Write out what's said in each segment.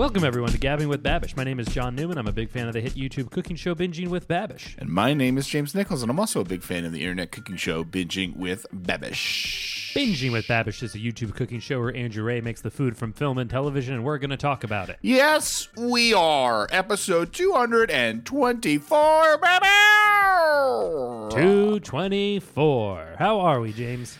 Welcome, everyone, to Gabbing with Babish. My name is John Newman. I'm a big fan of the hit YouTube cooking show Binging with Babish. And my name is James Nichols, and I'm also a big fan of the internet cooking show Binging with Babish. Binging with Babish is a YouTube cooking show where Andrew Ray makes the food from film and television, and we're going to talk about it. Yes, we are. Episode 224, baby! 224. How are we, James?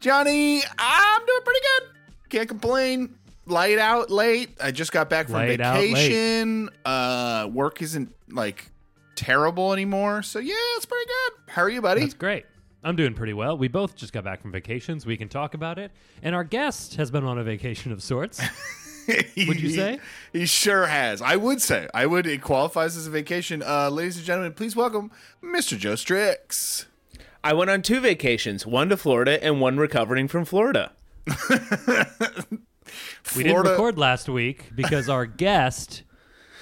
Johnny, I'm doing pretty good. Can't complain. Light out late. I just got back from Light out late. vacation. Uh, work isn't like terrible anymore. So yeah, it's pretty good. How are you, buddy? That's great. I'm doing pretty well. We both just got back from vacations. We can talk about it. And our guest has been on a vacation of sorts. Would you say? He, sure has. I would say. I would. It qualifies as a vacation. Uh, ladies and gentlemen, please welcome Mr. Joe Strix. I went on two vacations, one to Florida and one recovering from Florida. We didn't record last week because our guest,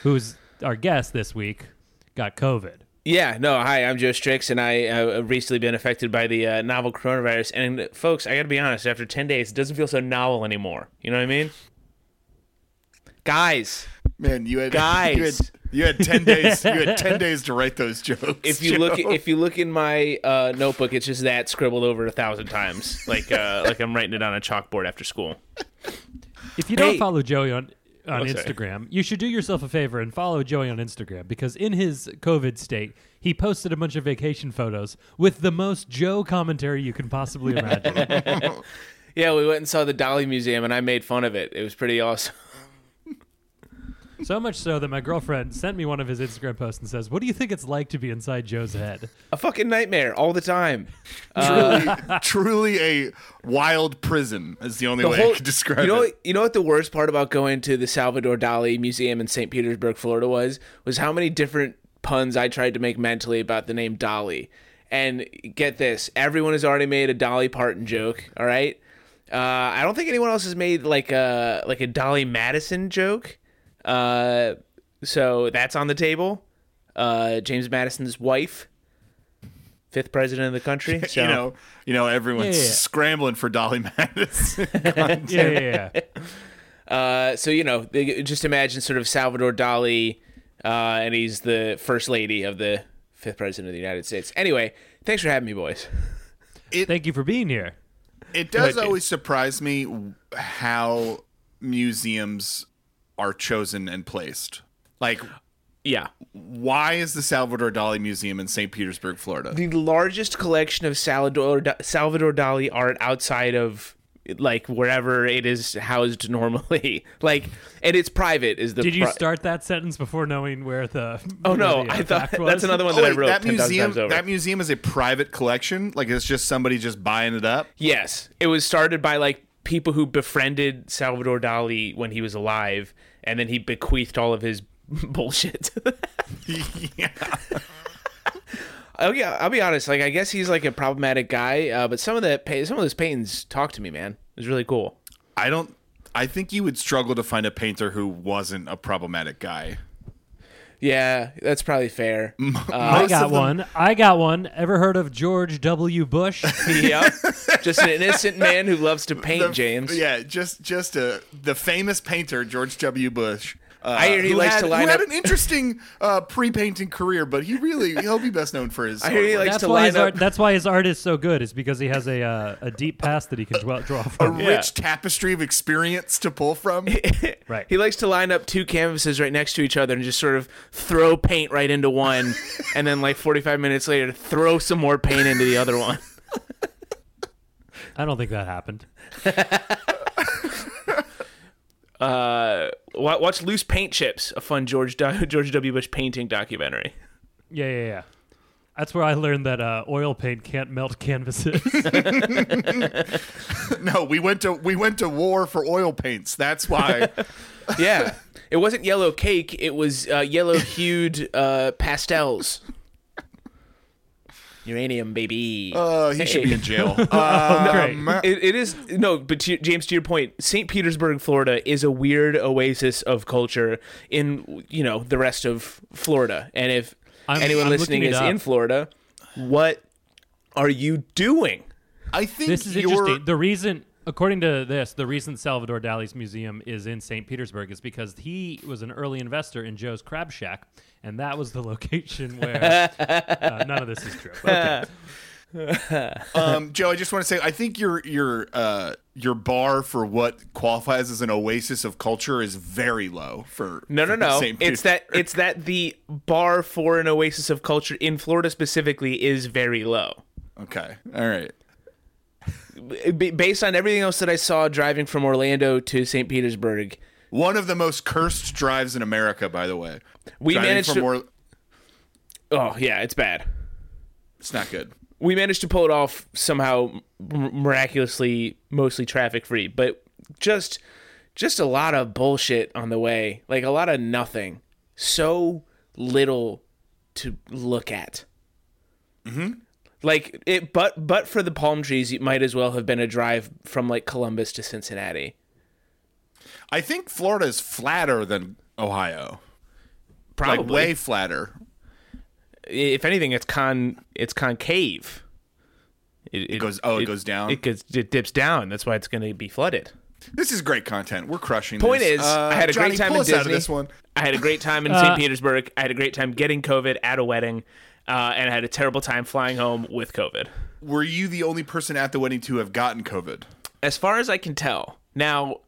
who's our guest this week, got COVID. Yeah, no, hi, I'm Joe Strix, and I uh, have recently been affected by the uh, novel coronavirus. And folks, I gotta be honest, after 10 days, it doesn't feel so novel anymore. You know what I mean? Guys, Man, you had Guys. You had, you had ten days. You had ten days to write those jokes. if you Joe. look if you look in my uh, notebook, it's just that scribbled over a thousand times, like uh, like I'm writing it on a chalkboard after school. If you don't Hey. follow Joey on on Oh, sorry. Instagram, you should do yourself a favor and follow Joey on Instagram because in his COVID state, he posted a bunch of vacation photos with the most Joe commentary you can possibly imagine. Yeah, we went and saw the Dali Museum, and I made fun of it. It was pretty awesome. So much so that my girlfriend sent me one of his Instagram posts and says, "What do you think it's like to be inside Joe's head?" A fucking nightmare all the time. truly, truly a wild prison is the only The way I whole- could describe you know, it. you know what the worst part about going to the Salvador Dali Museum in St. Petersburg, Florida was was how many different puns I tried to make mentally about the name Dolly. And get this, everyone has already made a Dolly Parton joke. All right, uh, I don't think anyone else has made like a like a Dolly Madison joke. Uh, so that's on the table. Uh, James Madison's wife, fifth president of the country. So. you know, you know, everyone's Yeah, yeah. scrambling for Dolly Madison. yeah, yeah, yeah. Uh, so you know, they- just imagine sort of Salvador Dali, uh, and he's the first lady of the fifth president of the United States. Anyway, thanks for having me, boys. Thank you for being here. It does James. always surprise me how museums are chosen and placed. Like, Yeah, why is the Salvador Dali Museum in St. Petersburg, Florida? the largest collection of Salvador Salvador Dali art outside of like wherever it is housed normally. like, and it's private. Is the Did you pri- start that sentence before knowing where the? Oh where no, the, uh, I thought was? that's another one that I wait, wrote that 10,000 museum, times over. that museum is a private collection. Like it's just somebody just buying it up. Yes, it was started by like people who befriended Salvador Dali when he was alive, and then he bequeathed all of his bullshit. yeah. oh yeah, I'll be honest. Like, I guess he's like a problematic guy, uh, but some of the some of those paintings talk to me, man. It was really cool. I don't. I think you would struggle to find a painter who wasn't a problematic guy. Yeah, that's probably fair. Uh, I got them- one. I got one. Ever heard of George W. Bush? yep, just an innocent man who loves to paint. The- James. Yeah, just just a the famous painter George W. Bush. Uh, I hear he likes had, to line who had an interesting uh, pre-painting career, but he really he'll be best known for his. I hear he likes That's to why his line art. That's why his art is so good. Is because he has a uh, a deep past that he can draw, draw a from. Yeah. rich tapestry of experience to pull from. Right. He likes to line up two canvases right next to each other and just sort of throw paint right into one, and then like 45 minutes later, throw some more paint into the other one. I don't think that happened. Uh, wa- watch Loose Paint Chips, a fun George George W. Bush painting documentary. Yeah, yeah, yeah. That's where I learned that uh, oil paint can't melt canvases. no, we went to we went to war for oil paints. That's why. Yeah, it wasn't yellow cake; it was uh, yellow-hued uh, pastels. Uranium, baby. Uh, he should be in jail. Great. Um, It, it is no, but to, James, to your point, St. Petersburg, Florida, is a weird oasis of culture in you know the rest of Florida. And if I'm- anyone I'm listening is up. in Florida, what are you doing? I think this is you're- interesting. The reason According to this, the reason Salvador Dali's museum is in St. Petersburg is because he was an early investor in Joe's Crab Shack, and that was the location where. uh, none of this is true. Okay. um, Joe, I just want to say, I think your your uh, your bar for what qualifies as an oasis of culture is very low. For No, no, for no. St. It's that it's that the bar for an oasis of culture in Florida specifically is very low. Okay, all right. Based on everything else that I saw driving from Orlando to St. Petersburg, One of the most cursed drives in America, by the way. We Driving managed from to- Or- oh yeah, it's bad. it's not good. we managed to pull it off somehow miraculously mostly traffic free but just just a lot of bullshit on the way like a lot of nothing so little to look at mm-hmm. Like it but but for the palm trees it might as well have been a drive from like columbus to cincinnati I think Florida is flatter than Ohio. probably Like way flatter. if anything it's con it's concave it, it goes- oh, it goes down? it goes it dips down that's why it's going to be flooded This is great content. We're crushing. Point this. is, Uh, I had a Johnny, great time in Disney. out of this one. I had a great time in Uh, St. Petersburg. I had a great time getting COVID at a wedding, uh, and I had a terrible time flying home with COVID. Were you the only person at the wedding to have gotten COVID? As far as I can tell, now,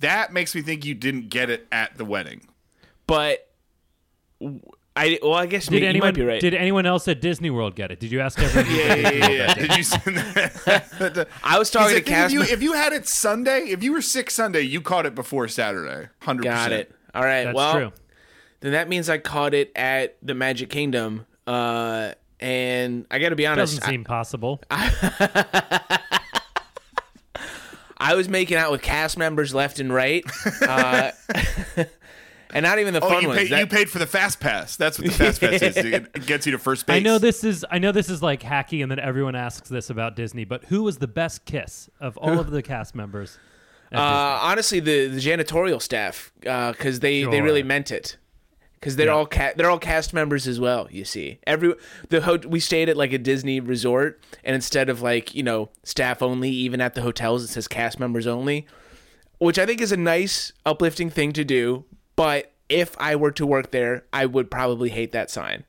That makes me think you didn't get it at the wedding. but I well, I guess Did you anyone might be right. did anyone else at Disney World get it? Did you ask everyone? Yeah, yeah, yeah. yeah. Did you send that? I was talking to like, if, you, if you had it Sunday, if you were sick Sunday, you caught it before Saturday. Hundred percent. Got it. All right. That's well, true. then that means I caught it at the Magic Kingdom. Uh, and I got to be honest, Doesn't seem possible. I was making out with cast members left and right, uh, and not even the Oh, fun you, ones. paid, That- you paid for the fast pass. That's what the fast pass is. It gets you to first base. I know this is I know this is like hacky, and then everyone asks this about Disney. But who was the best kiss of all of the cast members? Uh, honestly, the, the janitorial staff, because they, they Sure. really meant it. Because they're Yeah. all ca- they're all cast members as well. You see, every the ho- we stayed at like a Disney resort, and instead of like you know staff only, even at the hotels it says cast members only, which I think is a nice uplifting thing to do. But if I were to work there, I would probably hate that sign.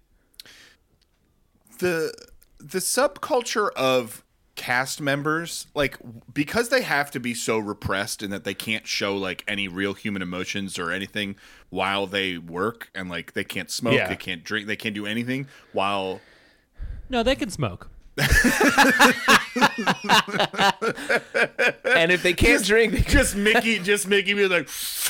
the the subculture of cast members like because they have to be so repressed and that they can't show like any real human emotions or anything while they work and like they can't smoke Yeah. they can't drink they can't do anything while No, they can smoke. And if they can't drink, they just Mickey, just Mickey being like,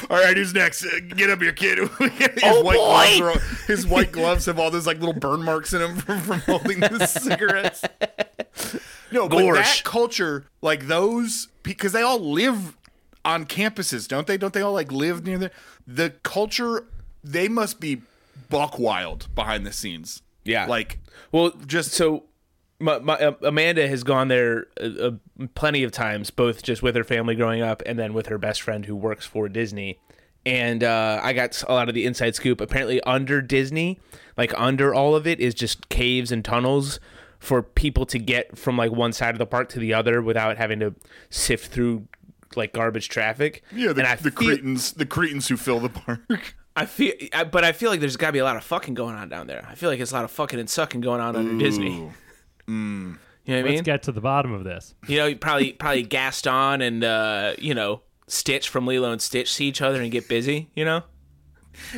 "All right, who's next? Uh, Get up here, kid." his Oh, white boy! gloves are all, his white gloves have all those like little burn marks in them from, from holding the cigarettes. No, but Gorsh. that culture, like those, because they all live on campuses, don't they? Don't they all like live near there? The culture, they must be buck wild behind the scenes. Yeah. like Well, Just- so my, my, uh, Amanda has gone there uh, uh, plenty of times, both just with her family growing up and then with her best friend who works for Disney. And uh, I got a lot of the inside scoop. Apparently, under Disney, like under all of it, is just caves and tunnels for people to get from like one side of the park to the other without having to sift through like garbage traffic. yeah, the, and I the feel, cretins, the cretins who fill the park. I feel, I, but I feel like there's got to be a lot of fucking going on down there. I feel like it's a lot of fucking and sucking going on under Disney. Ooh. You know what I Let's mean? get to the bottom of this. You know, probably probably Gaston and uh, you know Stitch from Lilo and Stitch see each other and get busy. You know,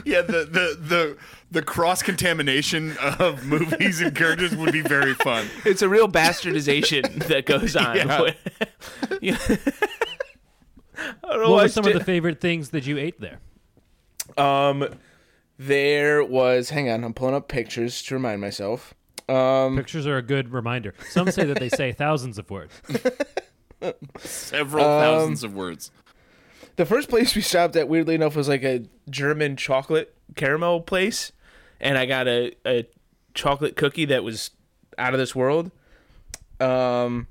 Yeah, the the the the cross contamination of movies and characters would be very fun. it's a real bastardization that goes on. Yeah. Yeah. I don't know What were some of the favorite things that you ate there? Um, there was. Hang on, I'm pulling up pictures to remind myself. Um, Pictures are a good reminder. Some say that they say thousands of words. Several Um, thousands of words. The first place we stopped at, weirdly enough, was like a German chocolate caramel place, and I got a, a chocolate cookie that was out of this world. Um,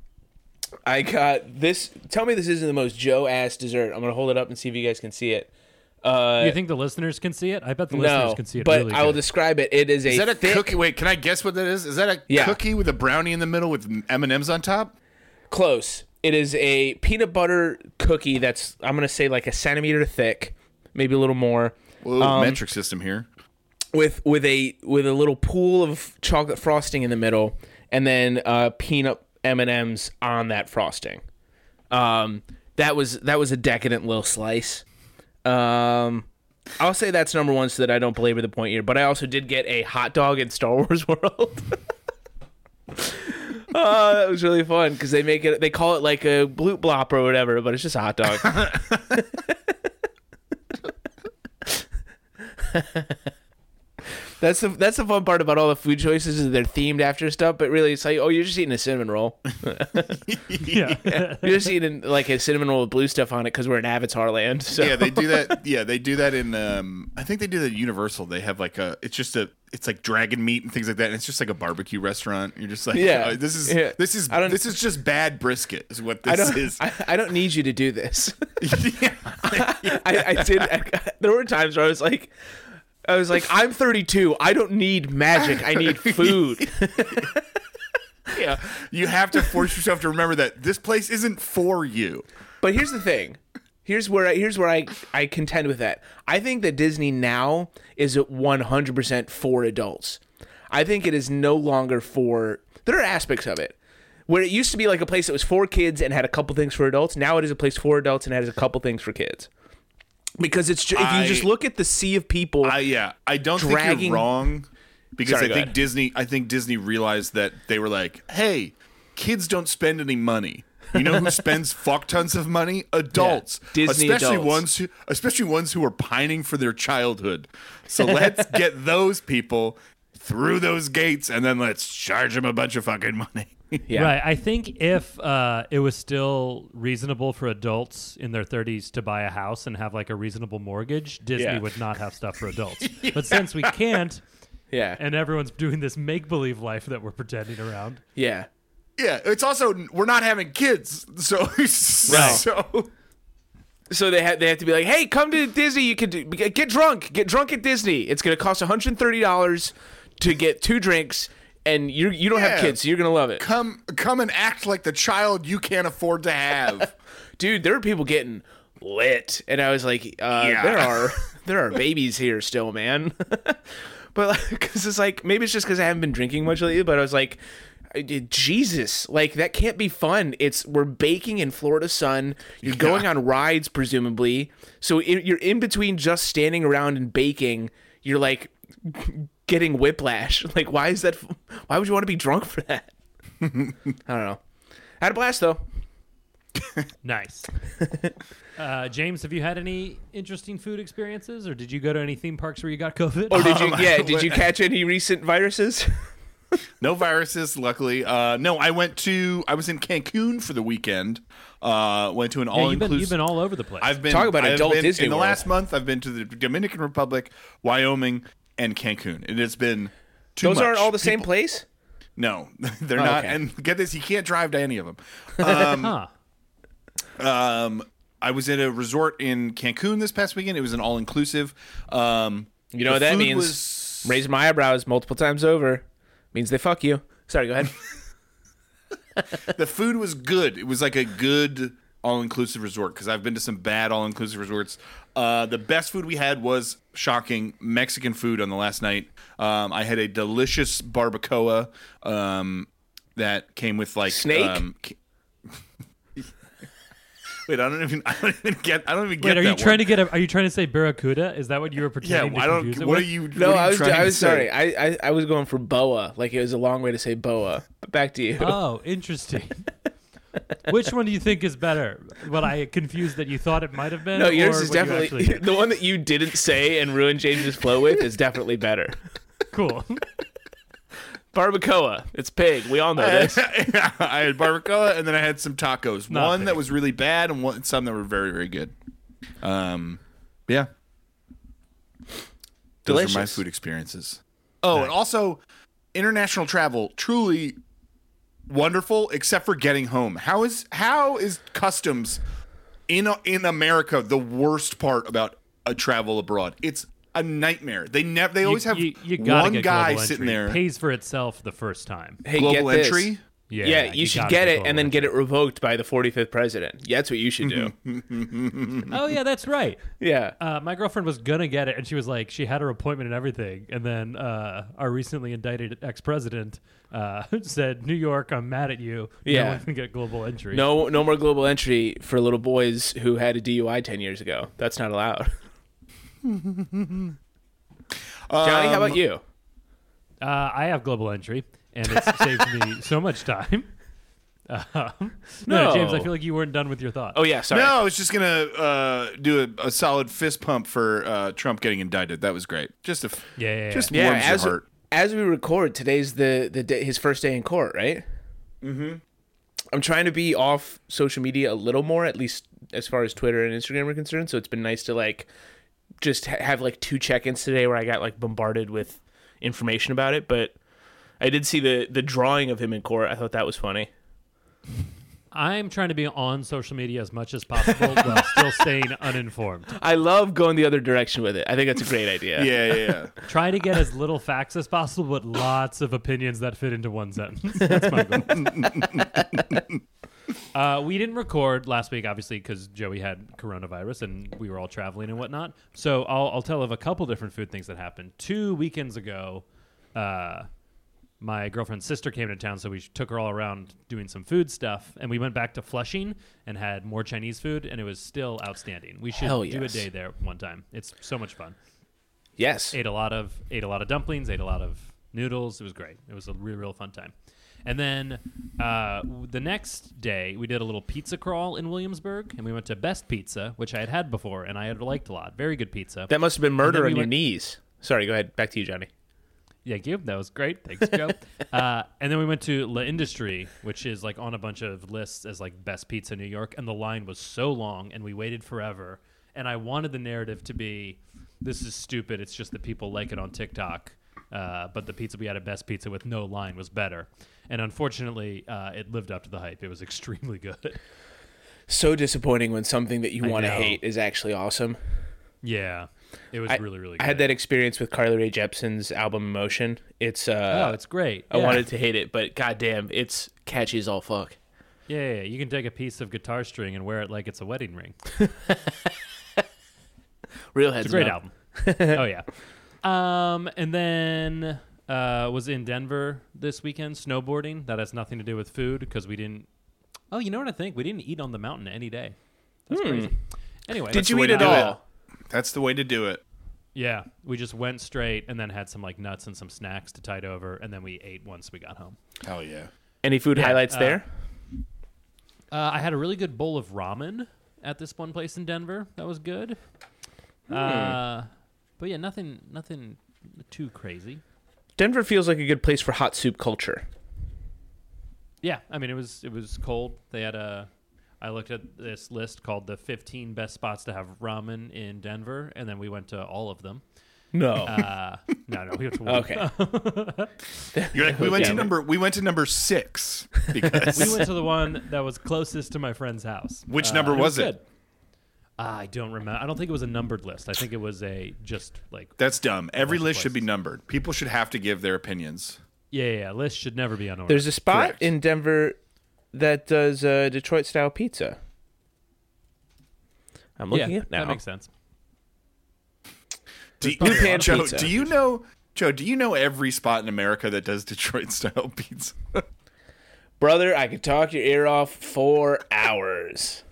I got this. Tell me this isn't the most Joe ass dessert. I'm gonna hold it up and see if you guys can see it. Uh, you think the listeners can see it? I bet the listeners no, can see it. but really I will good. describe it. It is a Is that a thick, cookie? Wait, can I guess what that is? Is that a Yeah. cookie with a brownie in the middle with M and M's on top? close. It is a peanut butter cookie that's I'm gonna say like a centimeter thick, maybe a little more, Whoa, Um, metric system here. with with a with a little pool of chocolate frosting in the middle, and then uh, peanut M and M's on that frosting. Um, that was that was a decadent little slice. Um, I'll say that's number one, so that I don't belabor the point here. But I also did get a hot dog in Star Wars World. Oh, that was really fun because they make it. They call it like a bloop blop or whatever, but it's just a hot dog. that's the that's the fun part about all the food choices is they're themed after stuff, but really it's like, oh, you're just eating a cinnamon roll. Yeah. You're just eating like a cinnamon roll with blue stuff on it because we're in Avatar land. So Yeah, they do that. Yeah, they do that in. Um, I think they do that at Universal. They have like a. It's just a. It's like dragon meat and things like that. And it's just like a barbecue restaurant. You're just like, Yeah. oh, this is Yeah. this is I don't- this is just bad brisket. Is what I this don't. is. I, I don't need you to do this. yeah. I, I did. I, there were times where I was like, I was like, I'm 32. I don't need magic. I need food. yeah, you have to force yourself to remember that this place isn't for you. But here's the thing. Here's where I, here's where I I contend with that. I think that Disney now is 100% for adults. I think it is no longer for. There are aspects of it where it used to be like a place that was for kids and had a couple things for adults. Now it is a place for adults and has a couple things for kids. Because it's ju- if you just look at the sea of people, I yeah, I don't think you're wrong because Sorry, I think ahead. Disney. I think Disney realized that they were like, hey, kids don't spend any money. You know who spends fuck tons of money? Adults, Disney especially adults. ones who, especially ones who are pining for their childhood. So let's get those people through those gates, and then let's charge them a bunch of fucking money. yeah. Right. I think if uh, it was still reasonable for adults in their 30s to buy a house and have like a reasonable mortgage, Disney Yeah. would not have stuff for adults. But since we can't, Yeah. and everyone's doing this make believe life that we're pretending around, yeah. yeah, it's also we're not having kids, so so So they have they have to be like, hey, come to Disney. You can do, get drunk. Get drunk at Disney. It's gonna cost one hundred and thirty dollars to get two drinks, and you you don't Yeah. have kids, so you're gonna love it, come come and act like the child you can't afford to have. dude. There are people getting lit, and I was like, uh, Yeah. there are there are babies here still, man. but because it's like maybe it's just because I haven't been drinking much lately, but I was like. Jesus, like that can't be fun. It's we're baking in Florida sun. You're going on rides, presumably. So i you're in between just standing around and baking. You're like getting whiplash. Like, why is that? Why would you want to be drunk for that? I don't know. Had a blast though. nice. uh, James, have you had any interesting food experiences, or did you go to any theme parks where you got COVID? Or did you? Um, yeah. Did you catch any recent viruses? No viruses, luckily. Uh, no, I went to. I was in Cancun for the weekend. Uh, went to an yeah, all you've been, inclusive. you've been all over the place. I've been Talk about I've adult been- Disney In the World. last month, I've been to the Dominican Republic, Wyoming, and Cancun. It has been too Those much. aren't all the same place. No, they're Oh, not. okay. And get this, you can't drive to any of them. Um, huh. um, I was at a resort in Cancun this past weekend. It was an all inclusive. Um, You know the what that food means? was- Raise my eyebrows multiple times over. Means they fuck you. Sorry. Go ahead. the food was good. It was like a good all inclusive resort because I've been to some bad all inclusive resorts. Uh, the best food we had was shocking Mexican food on the last night. Um, I had a delicious barbacoa um, that came with like Snake? Um, Wait, I don't even. I don't even get. I don't even get. Wait, are you that trying one. to get? A, are you trying to say barracuda? Is that what you were pretending? Yeah, pretending I don't. confuse it What are with? you? No, what are you I was. I was sorry. I, I I was going for boa. Like it was a long way to say boa. But back to you. Oh, interesting. Which one do you think is better? What I confused that you thought it might have been. no, yours or is what you definitely the one that you didn't say and ruined James's flow with is definitely better. cool. Barbacoa. It's pig. We all know this. I had barbacoa and then I had some tacos. Not one big. that was really bad and one some that were very very good. Um, yeah. Those are my food experiences. Oh, and also international travel truly wonderful except for getting home. How is how is customs in in America the worst part about a travel abroad? It's a nightmare. They never they always you, have you, you one guy sitting entry. there. Pays for itself the first time. Hey, global get this. Entry. Yeah, Yeah, you, should get it and then get it revoked by the 45th president. Yeah, that's what you should do. Oh yeah, that's right. yeah. Uh, my girlfriend was gonna get it, and she was like, she had her appointment and everything, and then uh, our recently indicted ex-president uh, said, "New York, I'm mad at you. Yeah. no one can get global entry." No, no more global entry for little boys who had a DUI 10 years ago. That's not allowed. Johnny, how about you? uh, I have global entry, and it saved me so much time. Um, no, No. James, I feel like you weren't done with your thought. Oh, yeah, sorry. No, I was just gonna uh, do a, a solid fist pump for uh, Trump getting indicted. That was great. Just a f- Yeah, yeah, yeah. just Yeah, warms as, your heart. as we record, today's the, the day, his first day in court, right? Mm-hmm. I'm trying to be off social media a little more, at least as far as Twitter and Instagram are concerned. So it's been nice to like just ha- have like two check-ins today where I got like bombarded with information about it. But I did see the the drawing of him in court. I thought that was funny. I'm trying to be on social media as much as possible while still staying uninformed. I love going the other direction with it. I think that's a great idea. Yeah, yeah, yeah. Try to get as little facts as possible, but lots of opinions that fit into one sentence. That's my goal. uh, we didn't record last week, obviously, because Joey had coronavirus and we were all traveling and whatnot. So I'll, I'll tell of a couple different food things that happened. Two weekends ago, uh, my girlfriend's sister came to town, so we took her all around doing some food stuff, and we went back to Flushing and had more Chinese food, and it was still outstanding. We should Hell do a yes. day there one time. It's so much fun Yes. ate a lot of ate a lot of dumplings, ate a lot of noodles. It was great. It was a real real fun time. And then uh, w- the next day, we did a little pizza crawl in Williamsburg, and we went to Best Pizza, which I had had before, and I had liked a lot. Very good pizza. That must have been murder we on your went- knees. Sorry, go ahead. Back to you, Johnny. Thank you. That was great. Thanks, Joe. uh, and then we went to La Industrie, which is like on a bunch of lists as like best pizza in New York. And the line was so long, and we waited forever. And I wanted the narrative to be, this is stupid. It's just that people like it on TikTok. Uh, but the pizza we had at Best Pizza with no line was better. And unfortunately, uh, it lived up to the hype. It was extremely good. So disappointing when something that you want to hate is actually awesome. yeah, it was I- really, really good. I had that experience with Carly Rae Jepsen's album Emotion. It's uh Oh, it's great. I Yeah. wanted to hate it, but goddamn, it's catchy as all fuck. Yeah, yeah, yeah, you can take a piece of guitar string and wear it like it's a wedding ring. Real heads. It's a great up. album. oh yeah. Um, and then uh, was in Denver this weekend snowboarding. That has nothing to do with food because we didn't. Oh, you know what I think? We didn't eat on the mountain any day. That's crazy. Anyway, Did you eat at all? That's the way to do it. yeah, we just went straight and then had some like nuts and some snacks to tide over, and then we ate once we got home. Hell yeah. Any food Yeah, highlights uh, there? Uh, I had a really good bowl of ramen at this one place in Denver. That was good. Uh, but yeah, nothing, nothing too crazy. Denver feels like a good place for hot soup culture. Yeah, I mean it was it was cold. They had a. I looked at this list called the 15 best spots to have ramen in Denver, and then we went to all of them. No. Uh, no, no, we went to one. okay. You're like we went Yeah, to number we went to number six because We went to the one that was closest to my friend's house. Which Uh, number and was it? good. I don't remember. I don't think it was a numbered list. I think it was a just like that's dumb. Every bunch of list should be numbered. People should have to give their opinions. yeah, yeah. yeah. List should never be unordered. There's a spot Correct. in Denver that does uh, Detroit style pizza. I'm looking yeah, at now. that makes sense. Do, Blue pan Joe, pizza. do you know Joe, do you know every spot in America that does Detroit style pizza? Brother, I could talk your ear off for hours.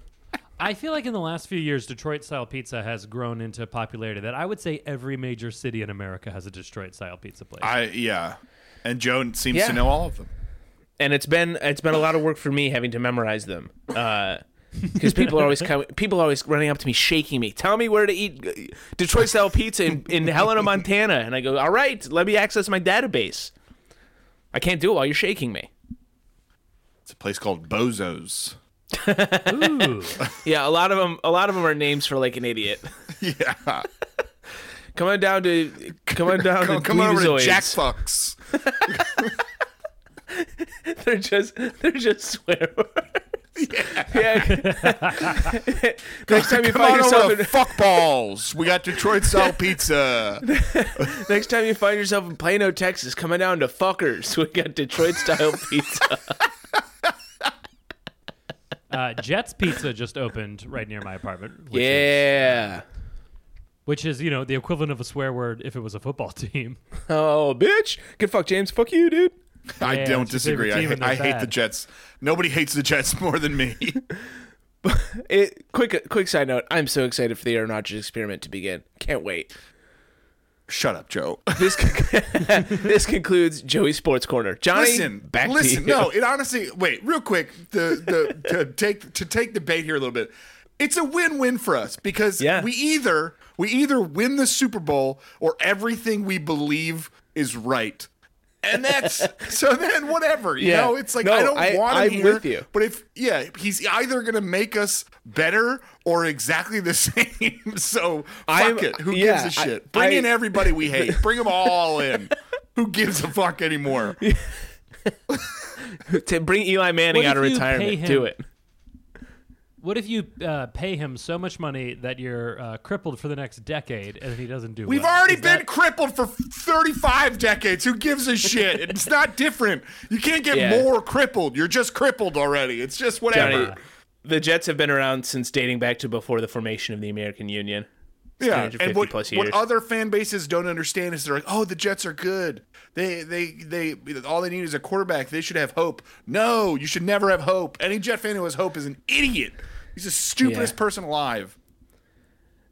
I feel like in the last few years, Detroit style pizza has grown into popularity that I would say every major city in America has a Detroit style pizza place. I yeah. And Joe seems Yeah. to know all of them. And it's been it's been a lot of work for me having to memorize them because people are always coming, people are always running up to me shaking me tell me where to eat uh, detroit style pizza in, in helena montana and i go all right let me access my database i can't do it while you're shaking me It's a place called Bozo's. Ooh. yeah a lot of them a lot of them are names for like an idiot Yeah. come on down to come on down Come, to come over to Jack Fucks. they're just they're just swear words yeah, next time you Come find on yourself over in, to fuck balls. We got Detroit style pizza. Next time you find yourself in Plano, Texas, coming down to fuckers, we got Detroit style pizza. Uh, Jets Pizza just opened right near my apartment. Which Is, yeah. which is, you know, the equivalent of a swear word if it was a football team. Oh, bitch. Good fuck, James. Fuck you, dude. I Yeah, don't it's your favorite disagree. I, team ha- and they're I hate the Jets. Nobody hates the Jets more than me. It, quick, quick side note. I'm so excited for the Aaron Rodgers experiment to begin. Can't wait. Shut up, Joe. This con- this concludes Joey Sports Corner. Johnny, listen, back listen. to you. No, it honestly. Wait, real quick. The the to take to take the bait here a little bit. It's a win-win for us because Yeah. we either we either win the Super Bowl or everything we believe is right. And that's so then whatever you Yeah. know. It's like No, I don't I- want him I'm here, with you. But if yeah, he's either gonna make us better or exactly the same. So fuck I'm- it. Who yeah, gives a shit? Bring I- in everybody we hate. Bring them all in. Who gives a fuck anymore? to bring Eli Manning out of if you pay retirement. Do it. What if you uh, pay him so much money that you're uh, crippled for the next decade and he doesn't do We've well? already Is been that- crippled for 35 decades. Who gives a shit? It's not different. You can't get Yeah. more crippled. You're just crippled already. It's just whatever. Johnny, the Jets have been around since dating back to before the formation of the American Union. yeah, 350 and what, plus what other fan bases don't understand is they're like, "Oh, the Jets are good. They, they, they. All they need is a quarterback. They should have hope." No, you should never have hope. Any Jet fan who has hope is an idiot. He's the stupidest Yeah. person alive.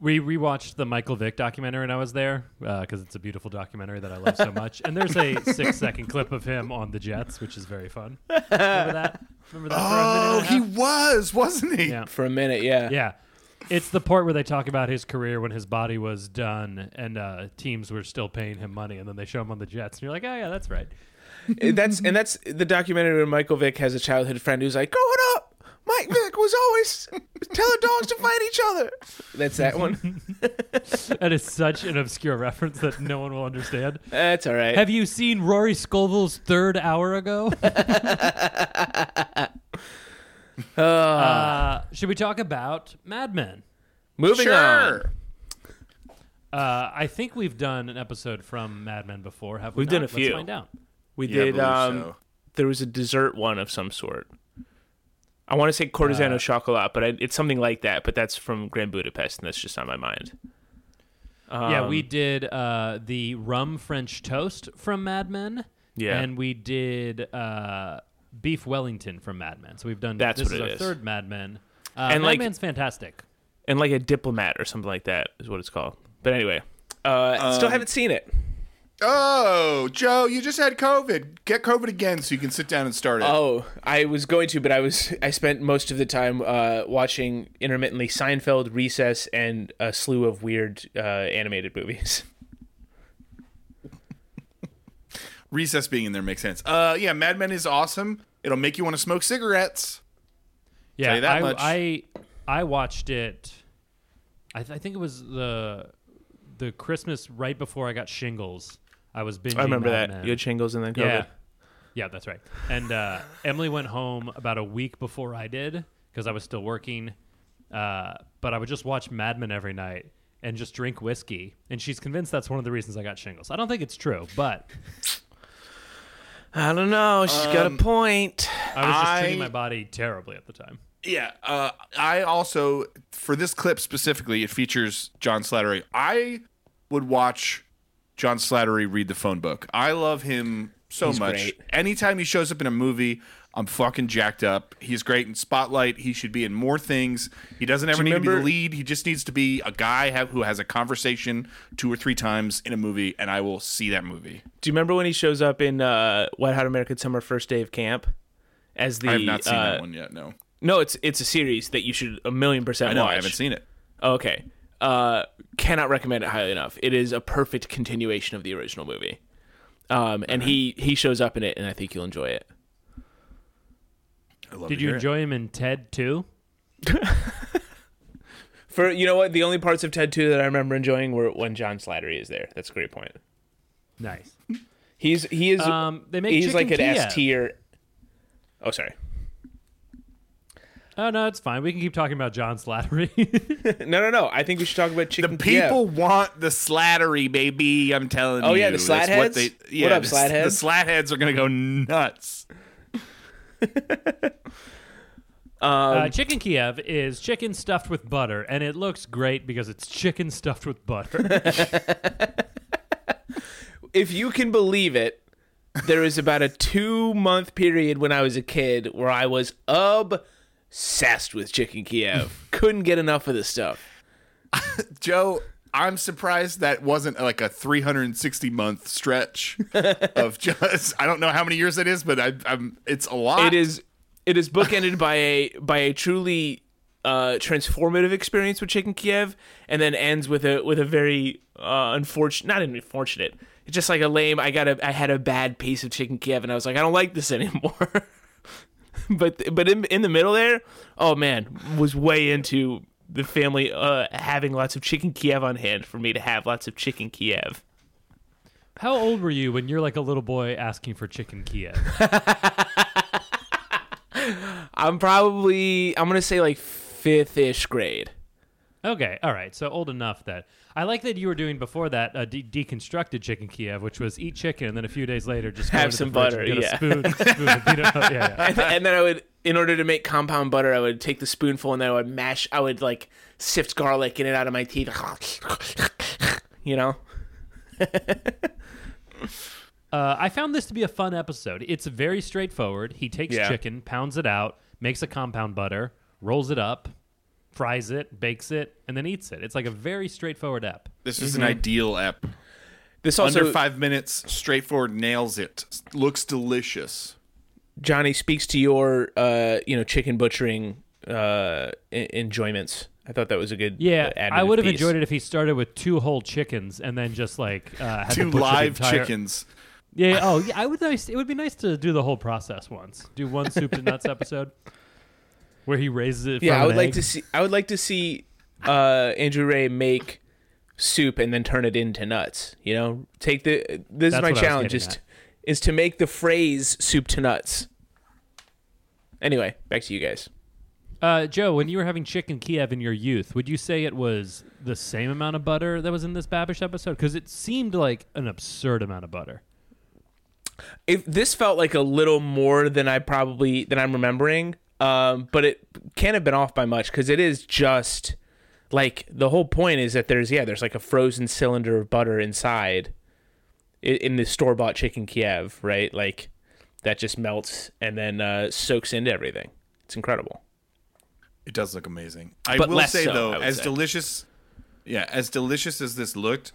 We rewatched the Michael Vick documentary when I was there because it's a beautiful documentary that I love so much. And there's a six second clip of him on the Jets, which is very fun. Remember that? Remember that? for a minute Oh, and a he was, wasn't he? Yeah. For a minute, yeah. Yeah. It's the part where they talk about his career when his body was done and uh, teams were still paying him money, and then they show him on the Jets, and you're like, oh yeah, that's right. that's and that's the documentary where Michael Vick has a childhood friend who's like, "Growing up, Mike Vick was always telling dogs to fight each other." That's that one. That is such an obscure reference that no one will understand. That's all right. Have you seen Rory Scovel's third hour ago? uh, should we talk about Mad Men? Moving on. Uh, I think we've done an episode from Mad Men before. Have we? We've done a few. Let's find out. We Yeah, did. Um, so. there was a dessert one of some sort. I want to say Courtesan au Uh, chocolat, but I, it's something like that. But that's from Grand Budapest, and that's just on my mind. yeah, we Um, did uh, the rum French toast from Mad Men. Yeah. and we did uh, beef Wellington from Mad Men. So we've done. That's this what is it our is. third Mad Men. Uh, And, Mad like- Men's fantastic. and like a diplomat or something like that is what it's called. But anyway, uh, still Um, haven't seen it. Oh, Joe, you just had COVID. Get COVID again so you can sit down and start it. Oh, I was going to, but I was I spent most of the time uh, watching intermittently Seinfeld, Recess, and a slew of weird uh, animated movies. Recess being in there makes sense. Uh, yeah, Mad Men is awesome. It'll make you want to smoke cigarettes. Yeah, Tell you that I, much. I I watched it. I, th- I think it was the the Christmas right before I got shingles. I was binging. I remember Mad that Men. you had shingles and then COVID. Yeah, yeah, that's right. And uh, Emily went home about a week before I did because I was still working. Uh, but I would just watch Mad Men every night and just drink whiskey. And she's convinced that's one of the reasons I got shingles. I don't think it's true, but I don't know. She's got a Um, point. I was just I- treating my body terribly at the time. Yeah, uh, I also for this clip specifically, it features John Slattery. I would watch John Slattery read the phone book. I love him so He's much. great. Anytime he shows up in a movie, I'm fucking jacked up. He's great in Spotlight. He should be in more things. He doesn't ever you need to be the lead. He just needs to be a guy have, who has a conversation two or three times in a movie, and I will see that movie. Do you remember when he shows up in uh, Wet Hot American Summer First Day of Camp? As the I have not seen uh, that one yet. No, No, it's it's a series that you should a million percent I know watch. I haven't seen it. Okay. Uh, cannot recommend it highly enough. It is a perfect continuation of the original movie. Um, and he he shows up in it, and I think you'll enjoy it. I love Did to you hear it. enjoy him in Ted Two? For you know what, the only parts of Ted Two that I remember enjoying were when John Slattery is there. That's a great point. Nice. He's he is Um, they make he's like an Kiev. S tier. Oh, sorry. Oh no, it's fine. We can keep talking about John Slattery. No, no, no. I think we should talk about The chicken. Kiev. people want the slattery, baby. I'm telling you. Oh, yeah, the That's slat what heads? they- What yeah, up, the, slat The heads? slat heads are gonna go nuts. Uh, chicken Kiev is chicken stuffed with butter, and it looks great because it's chicken stuffed with butter. if you can believe it, there was about a two month period when I was a kid where I was obsessed with chicken Kiev. Couldn't get enough of this stuff. Joe, I'm surprised that wasn't like a 360 month stretch of just. I don't know how many years it is, but I, I'm. It's a lot. It is it is bookended by a by a truly uh, transformative experience with chicken Kiev, and then ends with a with a very uh, unfortunate, not unfortunate. It's just like a lame. I got a I had a bad piece of chicken Kiev, and I was like, I don't like this anymore. but but in in the middle there, oh man, was way into the family uh, having lots of chicken Kiev on hand for me to have lots of chicken Kiev. How old were you when you're like a little boy asking for chicken Kiev? I'm probably I'm gonna say like fifth ish grade. Okay, all right. So old enough that I like that you were doing before that a de- deconstructed chicken Kiev, which was eat chicken and then a few days later just Have some butter, and yeah. a spoon, spoon of peanut butter. Yeah, yeah. and, and then I would, in order to make compound butter, I would take the spoonful and then I would mash. I would like sift garlic in it out of my teeth. You know, Uh, I found this to be a fun episode. It's very straightforward. He takes Yeah. chicken, pounds it out, makes a compound butter, rolls it up, fries it, bakes it, and then eats it. It's like a very straightforward app. This is an ideal app. this also Under five minutes, straightforward, nails it. Looks delicious. Johnny speaks to your, uh, you know, chicken butchering uh, en- enjoyments. I thought that was a good. Yeah, uh, I would have enjoyed it if he started with two whole chickens and then just like uh, had to Two butcher the live entire- chickens. Yeah. yeah, Oh, yeah. I would nice. It would be nice to do the whole process once. Do one soup to nuts episode where he raises it. Yeah, from I would like egg. to see. I would like to see uh, Andrew Ray make soup and then turn it into nuts. You know, take the. This That's is my what I was challenge: is to, is to make the phrase "soup to nuts." Anyway, back to you guys. Uh, Joe, when you were having chicken Kiev in your youth, would you say it was the same amount of butter that was in this Babish episode? Because it seemed like an absurd amount of butter. If this felt like a little more than I probably than I'm remembering, um, but it can't have been off by much because it is just like the whole point is that there's yeah there's like a frozen cylinder of butter inside i- in the store bought chicken Kiev, right? Like that just melts and then uh, soaks into everything. It's incredible. It does look amazing. I But will say so, though, as say. delicious, yeah, as delicious as this looked,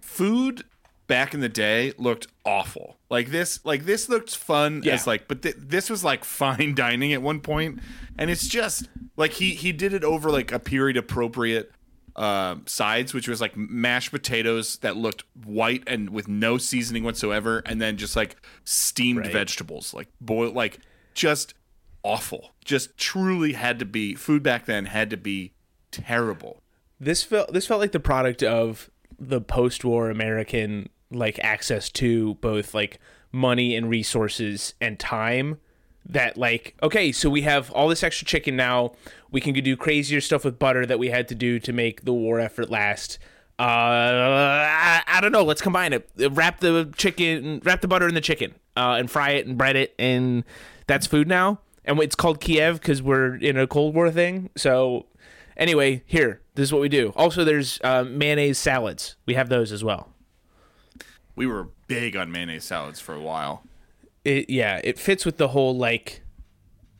food back in the day looked awful. Like this, like this looked fun Yeah. as like, but th- this was like fine dining at one point, and it's just like he he did it over like a period appropriate um sides, which was like mashed potatoes that looked white and with no seasoning whatsoever, and then just like steamed Right. vegetables, like boil, like just awful. Just truly had to be food back then had to be terrible. This felt this felt like the product of the post-war American like access to both like money and resources and time that like okay so we have all this extra chicken now we can do crazier stuff with butter that we had to do to make the war effort last uh I, I don't know let's combine it wrap the chicken wrap the butter in the chicken uh and fry it and bread it and that's food now and it's called Kiev because we're in a Cold War thing so Anyway, here, this is what we do. Also, there's uh, mayonnaise salads. We have those as well. We were big on mayonnaise salads for a while. It yeah, it fits with the whole like,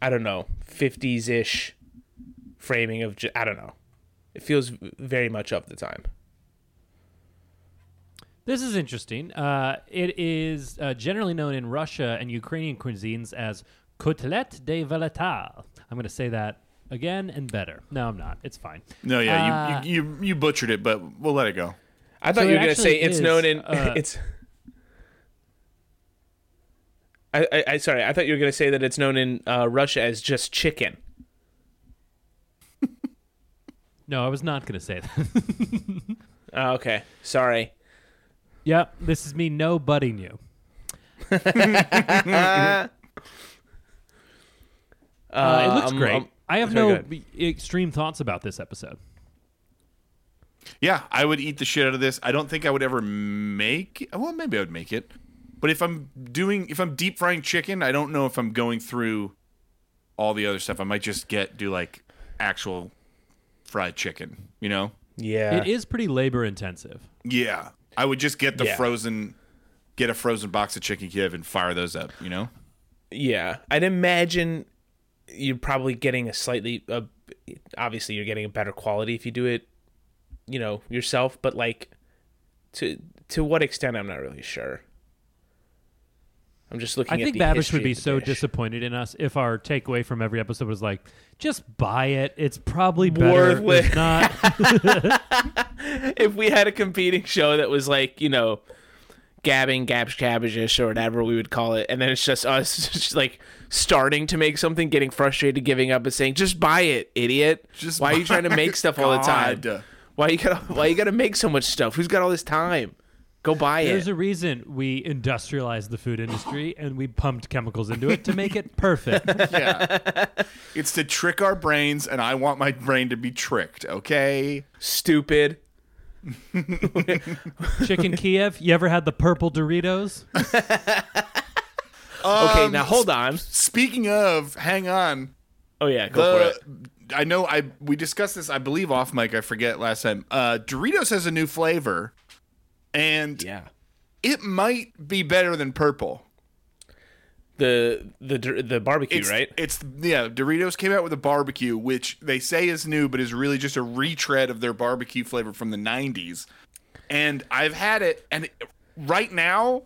I don't know, fifties ish framing of I don't know. It feels very much of the time. This is interesting. Uh, it is uh, generally known in Russia and Ukrainian cuisines as kotelette de veletal. I'm going to say that again and better. No, I'm not. It's fine. No, yeah, Uh, you, you you you butchered it, but we'll let it go. I thought So you were gonna say it's is, known in uh, it's. I, I, I sorry. I thought you were gonna say that it's known in uh, Russia as just chicken. No, I was not going to say that. Oh, okay, sorry. yep, this is me no butting you. Uh, it looks um, great. um, I have no go ahead. b- extreme thoughts about this episode. Yeah, I would eat the shit out of this. I don't think I would ever make. Well, maybe I would make it. But if I'm doing, if I'm deep frying chicken, I don't know if I'm going through all the other stuff. I might just get do like actual fried chicken. You know? Yeah. It is pretty labor intensive. Yeah. I would just get the Yeah. frozen, get a frozen box of chicken Kiev and fire those up. You know? Yeah, I'd imagine you're probably getting a slightly, uh, obviously you're getting a better quality if you do it, you know, yourself. But like, to to what extent, I'm not really sure. I'm just looking. I at think the Babish would be so dish. disappointed in us if our takeaway from every episode was like, just buy it. It's probably better. Worthless. It's not. if we had a competing show that was like, you know, gabbing, gabs, cabbages, or whatever we would call it, and then it's just us just like starting to make something, getting frustrated, giving up, and saying, "Just buy it, idiot! Just why are you trying to make it. stuff all the time? God. Why you gotta Why you gotta make so much stuff? Who's got all this time? Go buy There's it." There's a reason we industrialized the food industry and we pumped chemicals into it to make it perfect. Yeah. it's to trick our brains, and I want my brain to be tricked. Okay. Stupid. Chicken Kiev, you ever had the purple Doritos? Okay, Um, now hold on. Speaking of, hang on. Oh yeah, go for it. I know I we discussed this I believe off mic. I forget last time. Uh, Doritos has a new flavor, and Yeah. it might be better than purple. The the the barbecue, It's, right? It's yeah. Doritos came out with a barbecue, which they say is new, but is really just a retread of their barbecue flavor from the '90s. And I've had it, and it- right now,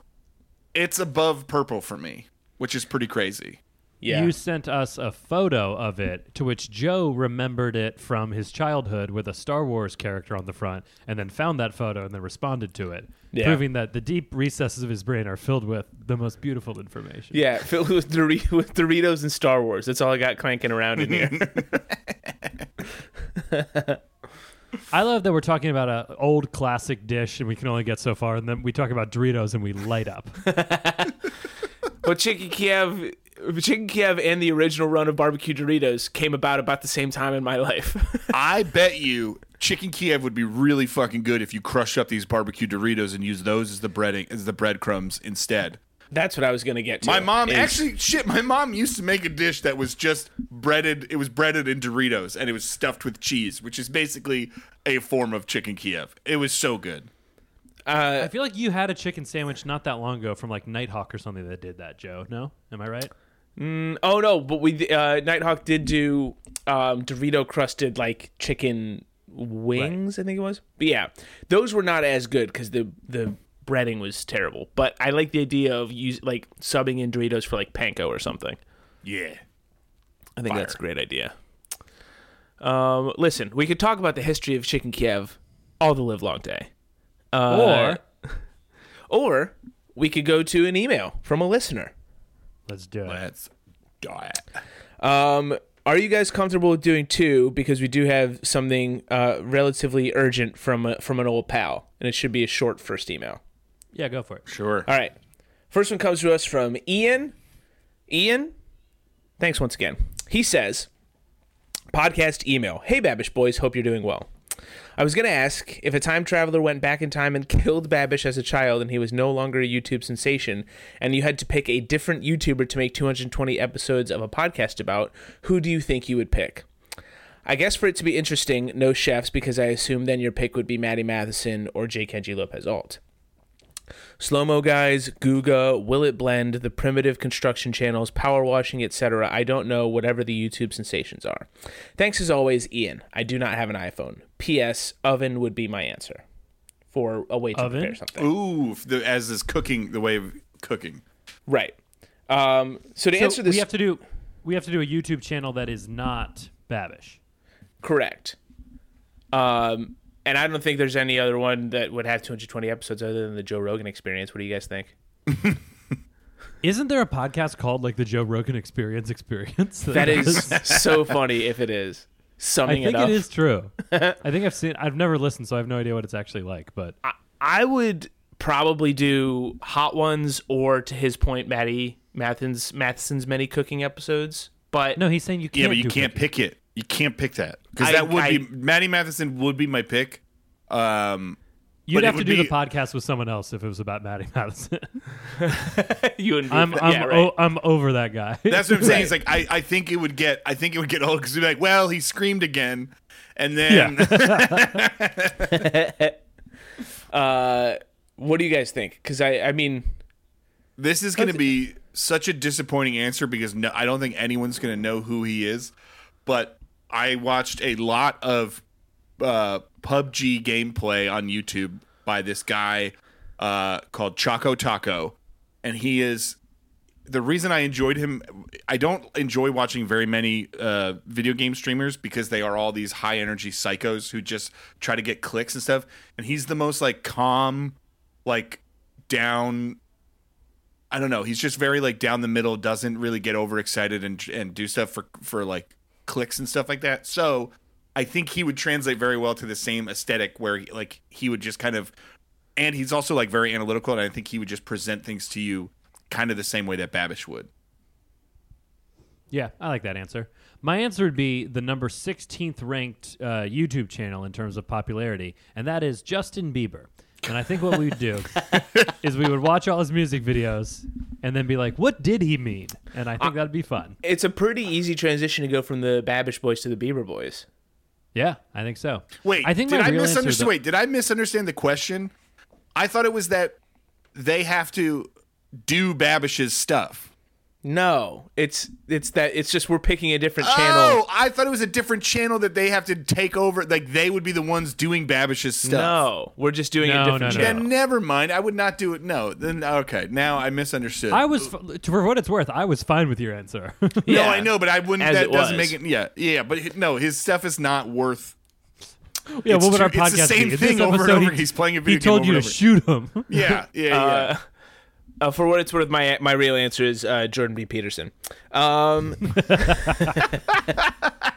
it's above purple for me, which is pretty crazy. Yeah. You sent us a photo of it, to which Joe remembered it from his childhood with a Star Wars character on the front, and then found that photo and then responded to it, Yeah. proving that the deep recesses of his brain are filled with the most beautiful information. yeah, filled with, Dor- with Doritos and Star Wars. That's all I got clanking around in here. I love that we're talking about an old classic dish, and we can only get so far, and then we talk about Doritos and we light up. But Chicky Kiev, Chicken Kiev, and the original run of barbecue Doritos came about about the same time in my life. I bet you chicken Kiev would be really fucking good if you crushed up these barbecue Doritos and used those as the breading as the breadcrumbs instead. That's what I was gonna get to. My mom is- actually shit. My mom used to make a dish that was just breaded. It was breaded in Doritos and it was stuffed with cheese, which is basically a form of chicken Kiev. It was so good. Uh, I feel like you had a chicken sandwich not that long ago from like Nighthawk or something that did that, Joe. No? Am I right? Oh no, but we uh, Nighthawk did do um, Dorito crusted like chicken wings. I think it was. But yeah, those were not as good because the the breading was terrible. But I like the idea of use like subbing in Doritos for like panko or something. Yeah. I think Fire. that's a great idea. Um, listen, we could talk about the history of chicken Kiev all the live long day. Uh, or or we could go to an email from a listener. Let's do it. Let's do it. Um, are you guys comfortable with doing two? Because we do have something uh, relatively urgent from a, from an old pal, and it should be a short first email. Yeah, go for it. Sure. All right, first one comes to us from Ian. Ian, thanks once again. He says, podcast email. Hey, Babish boys, hope you're doing well. I was going to ask if a time traveler went back in time and killed Babish as a child and he was no longer a YouTube sensation, and you had to pick a different YouTuber to make 220 episodes of a podcast about, who do you think you would pick? I guess for it to be interesting, no chefs, because I assume then your pick would be Matty Matheson or J. Kenji Lopez Alt. Slow mo guys, Guga, Will It Blend, the primitive construction channels, power washing, etc. I don't know, whatever the YouTube sensations are. Thanks as always, Ian. I do not have an iPhone. P.S. Oven would be my answer for a way to Oven? prepare something. Ooh, the, as is cooking, the way of cooking. Right. Um, so to So answer this, we have to do we have to do a YouTube channel that is not Babish. correct. Um, and I don't think there's any other one that would have 220 episodes other than the Joe Rogan Experience. What do you guys think? Isn't there a podcast called like the Joe Rogan Experience Experience? That is so funny if it is. I Summing think it up. it is true. I think I've seen. I've never listened, so I have no idea what it's actually like. But I would probably do hot ones or to his point, Matty Matheson's Matheson's many cooking episodes. But no, he's saying you can't. Yeah, but you do can't cooking. pick it. You can't pick that because that would I- be Maddie Matheson would be my pick. Um, You'd But have to do be- the podcast with someone else if it was about Matty Madison. you and I'm I'm yeah, right. o- I'm over that guy. That's what I'm saying. Right. It's like I, I think it would get I think it would get old because you'd be like, well, he screamed again, and then uh, what do you guys think? Because I, I mean, this is going to be such a disappointing answer because no, I don't think anyone's going to know who he is. But I watched a lot of uh, PUBG gameplay on YouTube by this guy uh, called Choco Taco, and he is the reason I enjoyed him. I don't enjoy watching very many uh, video game streamers because they are all these high energy psychos who just try to get clicks and stuff. And he's the most like calm, like down. I don't know. He's just very like down the middle. Doesn't really get overexcited and and do stuff for for like clicks and stuff like that. So I think he would translate very well to the same aesthetic where he, like he would just kind of and he's also like very analytical and I think he would just present things to you kind of the same way that Babish would. Yeah, I like that answer. My answer would be the number 16th ranked uh, YouTube channel in terms of popularity, and that is Justin Bieber. And I think what we would do is we would watch all his music videos and then be like, what did he mean? And I think that'd be fun. it's a pretty easy transition to go from the Babish boys to the Bieber boys. Yeah, I think so. Wait, I think did I misunderstand? Wait, did I misunderstand the question? I thought it was that they have to do Babish's stuff. No, it's it's that it's just we're picking a different channel. Oh. I thought it was a different channel that they have to take over. Like they would be the ones doing Babish's stuff. No, we're just doing No, a different no, no. channel. Then never mind. I would not do it. No. Then okay. Now I misunderstood. I was, for what it's worth, I was fine with your answer. no, I know, but I wouldn't. As that it doesn't was. make it. Yeah, yeah, but no, his stuff is not worth. yeah, It's what would our true. It's the same be? Thing this over and over. he- He's playing a video game He told over you to shoot him. Yeah, yeah, yeah. Uh, uh, for what it's worth, my my real answer is uh, Jordan B. Peterson. Um,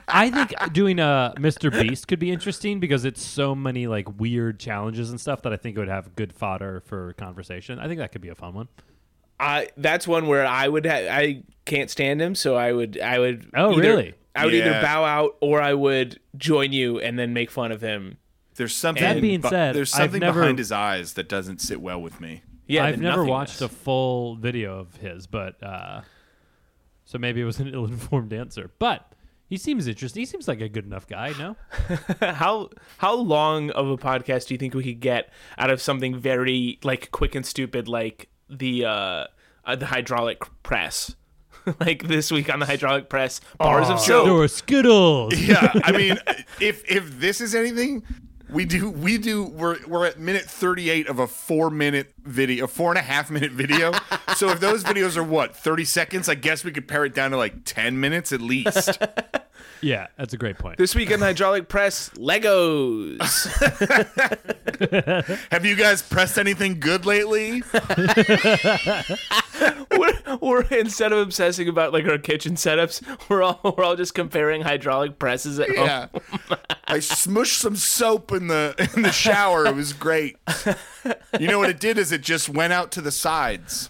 I think doing a Mr. Beast could be interesting because it's so many like weird challenges and stuff that I think it would have good fodder for conversation. I think that could be a fun one. I that's one where I would ha- I can't stand him, so I would I would. Oh, either- really? I would either bow out or I would join you and then make fun of him. There's something. That being bu- said, there's something never- behind his eyes that doesn't sit well with me. Yeah, I've never watched a full video of his, but uh, so maybe it was an ill-informed answer. But he seems interesting. He seems like a good enough guy. No, how how long of a podcast do you think we could get out of something very like quick and stupid like the uh, uh the hydraulic press like this week on the hydraulic press bars of show. there were Skittles. Yeah, I mean, if if this is anything, we do we do we're we're at minute 38 of a four minute video, a four and a half minute video. so if those videos are what 30 seconds, I guess we could pare it down to like 10 minutes at least. Yeah, that's a great point. this week on the hydraulic press legos Have you guys pressed anything good lately? we're, we're instead of obsessing about like our kitchen setups we're all we're all just comparing hydraulic presses at home Yeah. I smushed some soap in the in the shower. It was great. You know what it did is it just went out to the sides.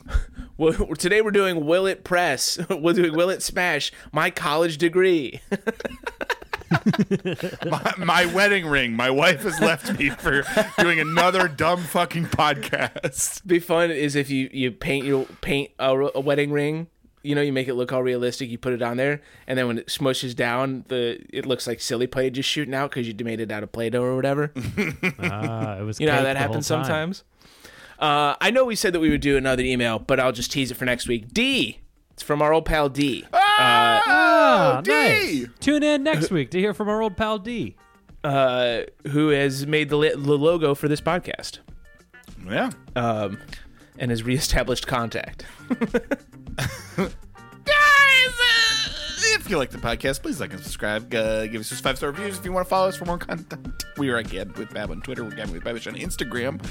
well, today we're doing will it press we're doing will it smash my college degree My, my wedding ring. My wife has left me for doing another dumb fucking podcast. be fun is if you you paint your paint a, a wedding ring you know you make it look all realistic you put it on there and then when it smushes down the it looks like silly play just shooting out because you made it out of play-doh or whatever Ah, it was. you know how that happens sometimes uh, i know we said that we would do another email but i'll just tease it for next week d it's from our old pal d Ah, D! nice. Tune in next week to hear from our old pal D. uh, who has made the, li- the logo for this podcast Yeah. um, and has reestablished contact uh, if you like the podcast, please like and subscribe. Uh, give us just five star reviews if you want to follow us for more content. We are gab with Bab on Twitter. We're gabbing with Babish on Instagram.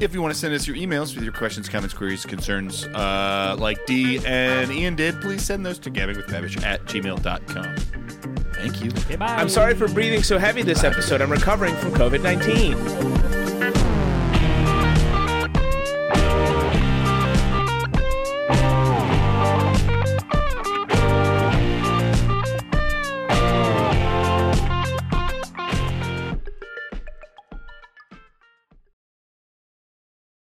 If you want to send us your emails with your questions, comments, queries, concerns, uh, like D and Ian did, please send those to gabbingwithbabish at gmail.com. Thank you. Okay, bye. i'm sorry for breathing so heavy this episode i'm recovering from covid-19